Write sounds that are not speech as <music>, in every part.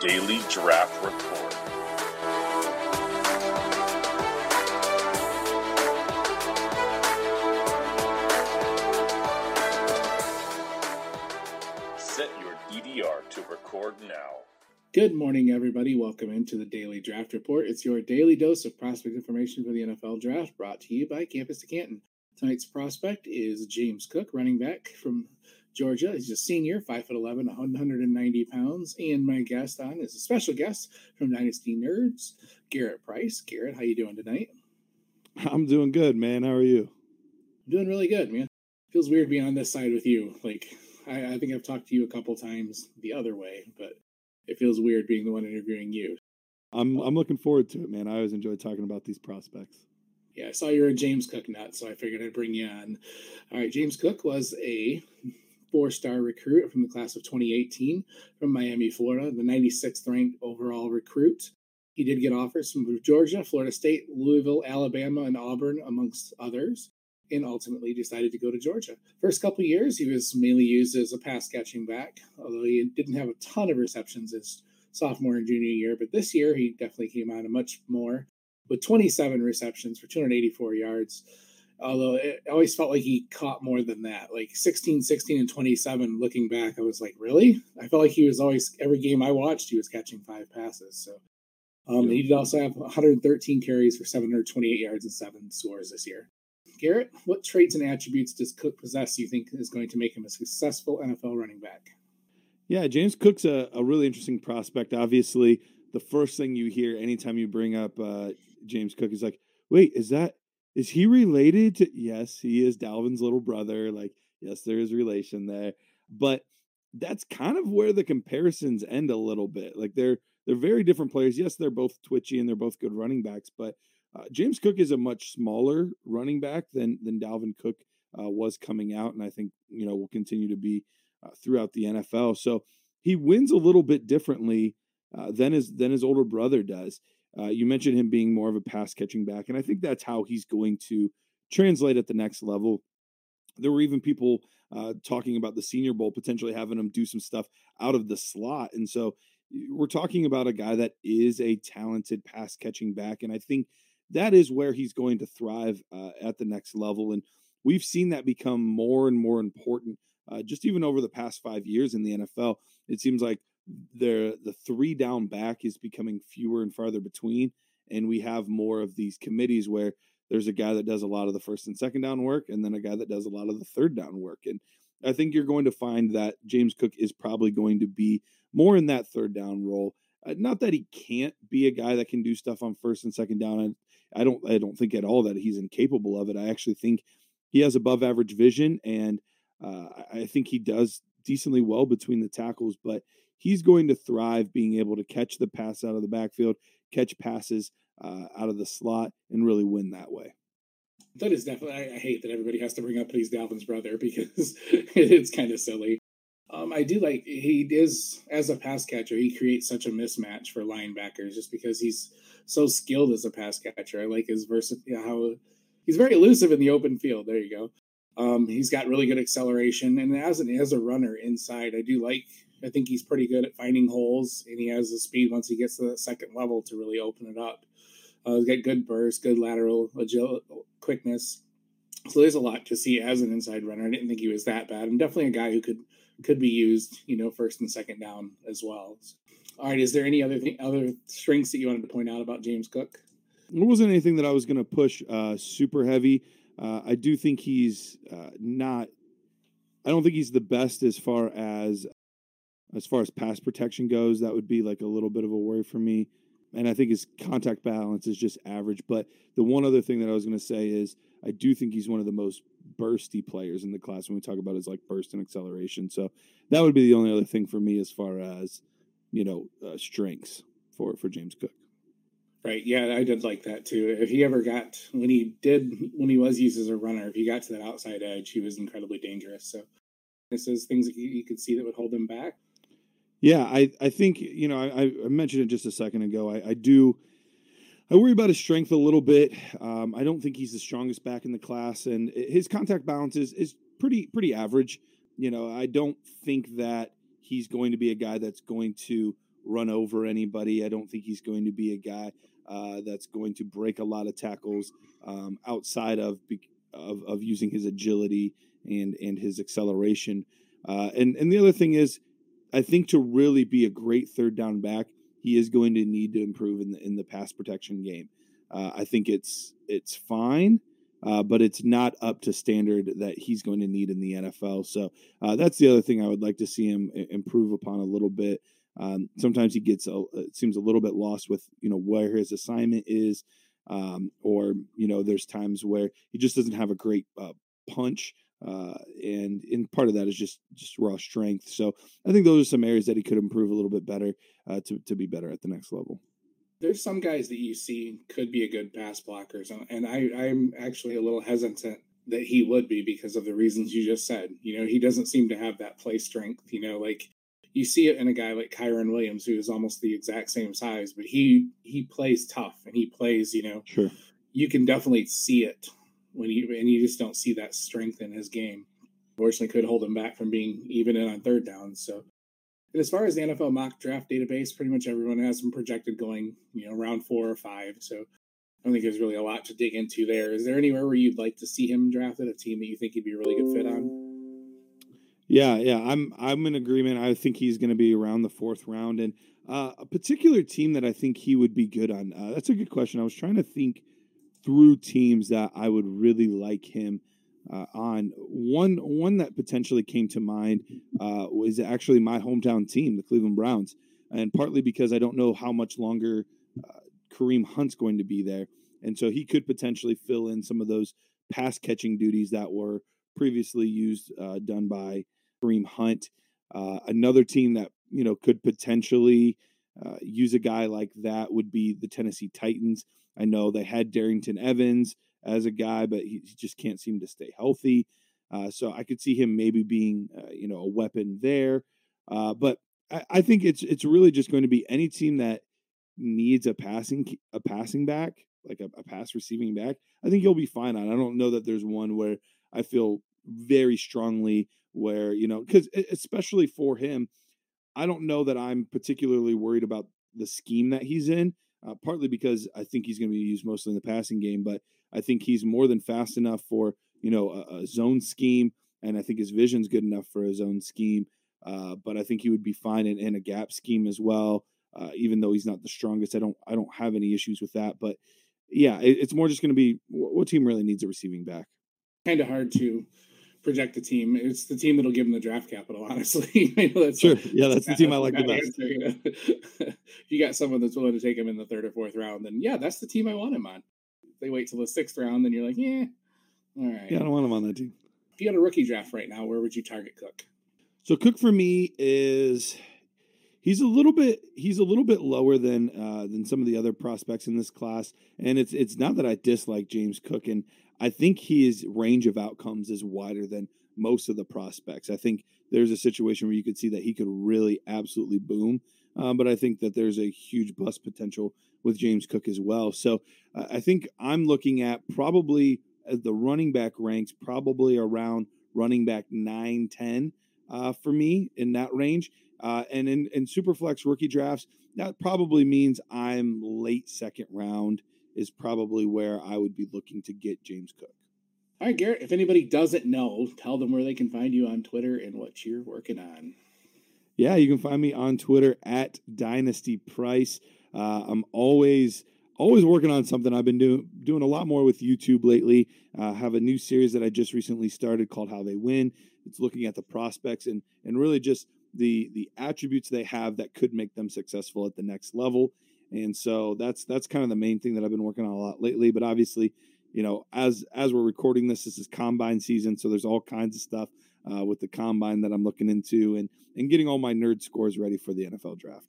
Daily Draft Report. Set your DDR to record now. Good morning, everybody. Welcome into the Daily Draft Report. It's your daily dose of prospect information for the NFL Draft, brought to you by Campus to Canton. Tonight's prospect is James Cook, running back from Georgia. He's a senior, five foot eleven, 190 pounds, and my guest on is a special guest from Dynasty Nerds, Garrett Price. Garrett, how you doing tonight? I'm doing good, man. How are you? I'm doing really good, man. Feels weird being on this side with you. Like I, I think I've talked to you a couple times the other way, but it feels weird being the one interviewing you. I'm I'm looking forward to it, man. I always enjoy talking about these prospects. Yeah, I saw you're a James Cook nut, so I figured I'd bring you on. All right, James Cook was a four star recruit from the class of 2018 from Miami, Florida, the 96th ranked overall recruit. He did get offers from Georgia, Florida State, Louisville, Alabama, and Auburn, amongst others, and ultimately decided to go to Georgia. First couple years, he was mainly used as a pass catching back, although he didn't have a ton of receptions his sophomore and junior year. But this year, he definitely came a much more with 27 receptions for 284 yards although it always felt like he caught more than that. Like 16 16 and 27 looking back i was like really? I felt like he was always every game i watched he was catching five passes so. Um, he did also have 113 carries for 728 yards and seven scores this year. Garrett what traits and attributes does cook possess you think is going to make him a successful nfl running back? Yeah james cook's a, a really interesting prospect. Obviously the first thing you hear anytime you bring up uh, james cook is like wait is that is he related to? Yes, he is Dalvin's little brother. Like, yes, there is relation there, but that's kind of where the comparisons end a little bit. Like they're they're very different players. Yes, they're both twitchy and they're both good running backs, but uh, James Cook is a much smaller running back than than Dalvin Cook uh, was coming out, and I think you know will continue to be uh, throughout the NFL. So he wins a little bit differently uh, than his than his older brother does. Uh, you mentioned him being more of a pass catching back, and I think that's how he's going to translate at the next level. There were even people uh, talking about the Senior Bowl potentially having him do some stuff out of the slot, and so we're talking about a guy that is a talented pass catching back, and I think that is where he's going to thrive uh, at the next level. And we've seen that become more and more important, uh, just even over the past five years in the NFL. It seems like the the three down back is becoming fewer and farther between, and we have more of these committees where there's a guy that does a lot of the first and second down work, and then a guy that does a lot of the third down work. And I think you're going to find that James Cook is probably going to be more in that third down role. Uh, not that he can't be a guy that can do stuff on first and second down. I, I don't I don't think at all that he's incapable of it. I actually think he has above average vision, and uh, I think he does decently well between the tackles. But he's going to thrive being able to catch the pass out of the backfield, catch passes uh, out of the slot, and really win that way. That is definitely. I, I hate that everybody has to bring up he's Dalvin's brother <laughs> because it's kind of silly. Um, I do like he is as a pass catcher. He creates such a mismatch for linebackers just because he's so skilled as a pass catcher. I like his versatility. How he's very elusive in the open field. There you go. Um, he's got really good acceleration, and as an as a runner inside, I do like I think he's pretty good at finding holes, and he has the speed once he gets to the second level to really open it up. Uh, he's got good burst, good lateral agility, quickness. So there's a lot to see as an inside runner. I didn't think he was that bad, and definitely a guy who could could be used, you know, first and second down as well. All right, is there any other thing, other strengths that you wanted to point out about James Cook? It wasn't anything that I was going to push uh, super heavy. Uh, I do think he's uh, not. I don't think he's the best as far as as far as pass protection goes, that would be like a little bit of a worry for me. And I think his contact balance is just average. But the one other thing that I was going to say is I do think he's one of the most bursty players in the class when we talk about his like burst and acceleration. So that would be the only other thing for me as far as you know uh, strengths for for James Cook. Right. Yeah, I did like that too. If he ever got when he did when he was used as a runner, if he got to that outside edge, he was incredibly dangerous. So this is things that you could see that would hold him back. Yeah, I, I think, you know, I, I mentioned it just a second ago. I, I do, I worry about his strength a little bit. Um, I don't think he's the strongest back in the class, and his contact balance is, is pretty, pretty average. You know, I don't think that he's going to be a guy that's going to run over anybody. I don't think he's going to be a guy uh, that's going to break a lot of tackles um, outside of, of of using his agility and and his acceleration. Uh, and and the other thing is, I think to really be a great third down back, he is going to need to improve in the in the pass protection game. Uh, I think it's it's fine, uh, but it's not up to standard that he's going to need in the NFL. So uh, that's the other thing I would like to see him improve upon a little bit. Um, sometimes he gets a, it seems a little bit lost with you know where his assignment is, um, or you know there's times where he just doesn't have a great uh, punch uh, and in part of that is just just raw strength. So I think those are some areas that he could improve a little bit better uh, to to be better at the next level. There's some guys that you see could be a good pass blockers, and I I'm actually a little hesitant that he would be because of the reasons you just said. You know, he doesn't seem to have that play strength. You know, like you see it in a guy like Kyren Williams, who is almost the exact same size, but he he plays tough and he plays. You know, sure. You can definitely see it when you and you just don't see that strength in his game. Fortunately, could hold him back from being even in on third down. So, and as far as the NFL mock draft database, pretty much everyone has him projected going, you know, round four or five. So, I don't think there's really a lot to dig into there. Is there anywhere where you'd like to see him drafted? A team that you think he'd be a really good fit on? Yeah, yeah, I'm I'm in agreement. I think he's going to be around the fourth round, and uh, a particular team that I think he would be good on. Uh, that's a good question. I was trying to think through teams that I would really like him uh, on. One one that potentially came to mind uh, was actually my hometown team, the Cleveland Browns, and partly because I don't know how much longer uh, Kareem Hunt's going to be there, and so he could potentially fill in some of those pass catching duties that were previously used uh, done by Kareem Hunt. Uh, another team that you know could potentially uh, use a guy like that would be the Tennessee Titans. I know they had Darrynton Evans as a guy, but he just can't seem to stay healthy. Uh, so I could see him maybe being, uh, you know, a weapon there. Uh, but I, I, think it's it's really just going to be any team that needs a passing a passing back, like a, a pass receiving back. I think you'll be fine on. I don't know that there's one where I feel very strongly where you know because especially for him, I don't know that I'm particularly worried about the scheme that he's in uh, partly because I think he's going to be used mostly in the passing game, but I think he's more than fast enough for you know a, a zone scheme, and I think his vision's good enough for a zone scheme. Uh, but I think he would be fine in, in a gap scheme as well. Uh, even though he's not the strongest, I don't I don't have any issues with that. But yeah, it, it's more just going to be what team really needs a receiving back. Kind of hard to project the team. It's the team that'll give them the draft capital, <laughs> honestly. that's sure. yeah, that's the team I like the best. Answer, you <laughs> know? if you got someone that's willing to take him in the third or fourth round, then yeah, that's the team I want him on. If they wait till the sixth round, then you're like, yeah, all right. Yeah, I don't want him on that team. If you had a rookie draft right now, where would you target Cook? So Cook for me is he's a little bit he's a little bit lower than uh, than some of the other prospects in this class, and it's it's not that I dislike James Cook, and I think his range of outcomes is wider than most of the prospects. I think there's a situation where you could see that he could really absolutely boom, um, but I think that there's a huge bust potential with James Cook as well. So uh, I think I'm looking at probably uh, the running back ranks probably around running back 9 10 uh, for me in that range. Uh, and in, in Superflex rookie drafts, that probably means I'm late second round is probably where I would be looking to get James Cook. All right, Garrett, if anybody doesn't know, tell them where they can find you on Twitter and what you're working on. Yeah, you can find me on Twitter at Dynasty Price. Uh, I'm always always working on something. I've been doing doing a lot more with YouTube lately. Uh, have a new series that I just recently started called How They Win. It's looking at the prospects and and really just the the attributes they have that could make them successful at the next level. And so that's that's kind of the main thing that I've been working on a lot lately. But obviously, you know, as as we're recording this, this is combine season, so there's all kinds of stuff uh, with the combine that I'm looking into and and getting all my nerd scores ready for the NFL draft.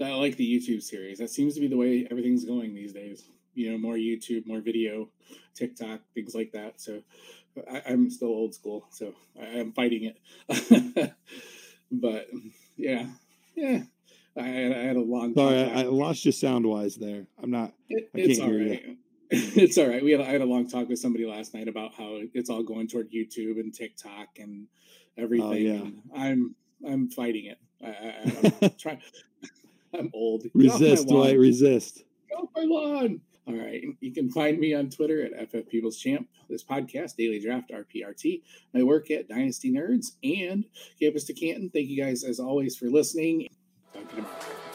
I like the YouTube series. That seems to be the way everything's going these days. You know, more YouTube, more video, TikTok, things like that. So I, am still old school, so I, am fighting it. <laughs> but yeah, yeah. I had, I had a long. Sorry, I, I, lost you sound wise there. I'm not. It, I can't hear right. you. <laughs> it's all right. We had I had a long talk with somebody last night about how it's all going toward YouTube and TikTok and oh, everything. Oh, yeah. And I'm I'm fighting it. I, I, am <laughs> trying. I'm old. Resist. Dwight. Resist. Get off my lawn. All right. You can find me on Twitter at FF People's Champ. This podcast, Daily Draft RPRT. My work at Dynasty Nerds and Campus to Canton. Thank you guys as always for listening. Thank you.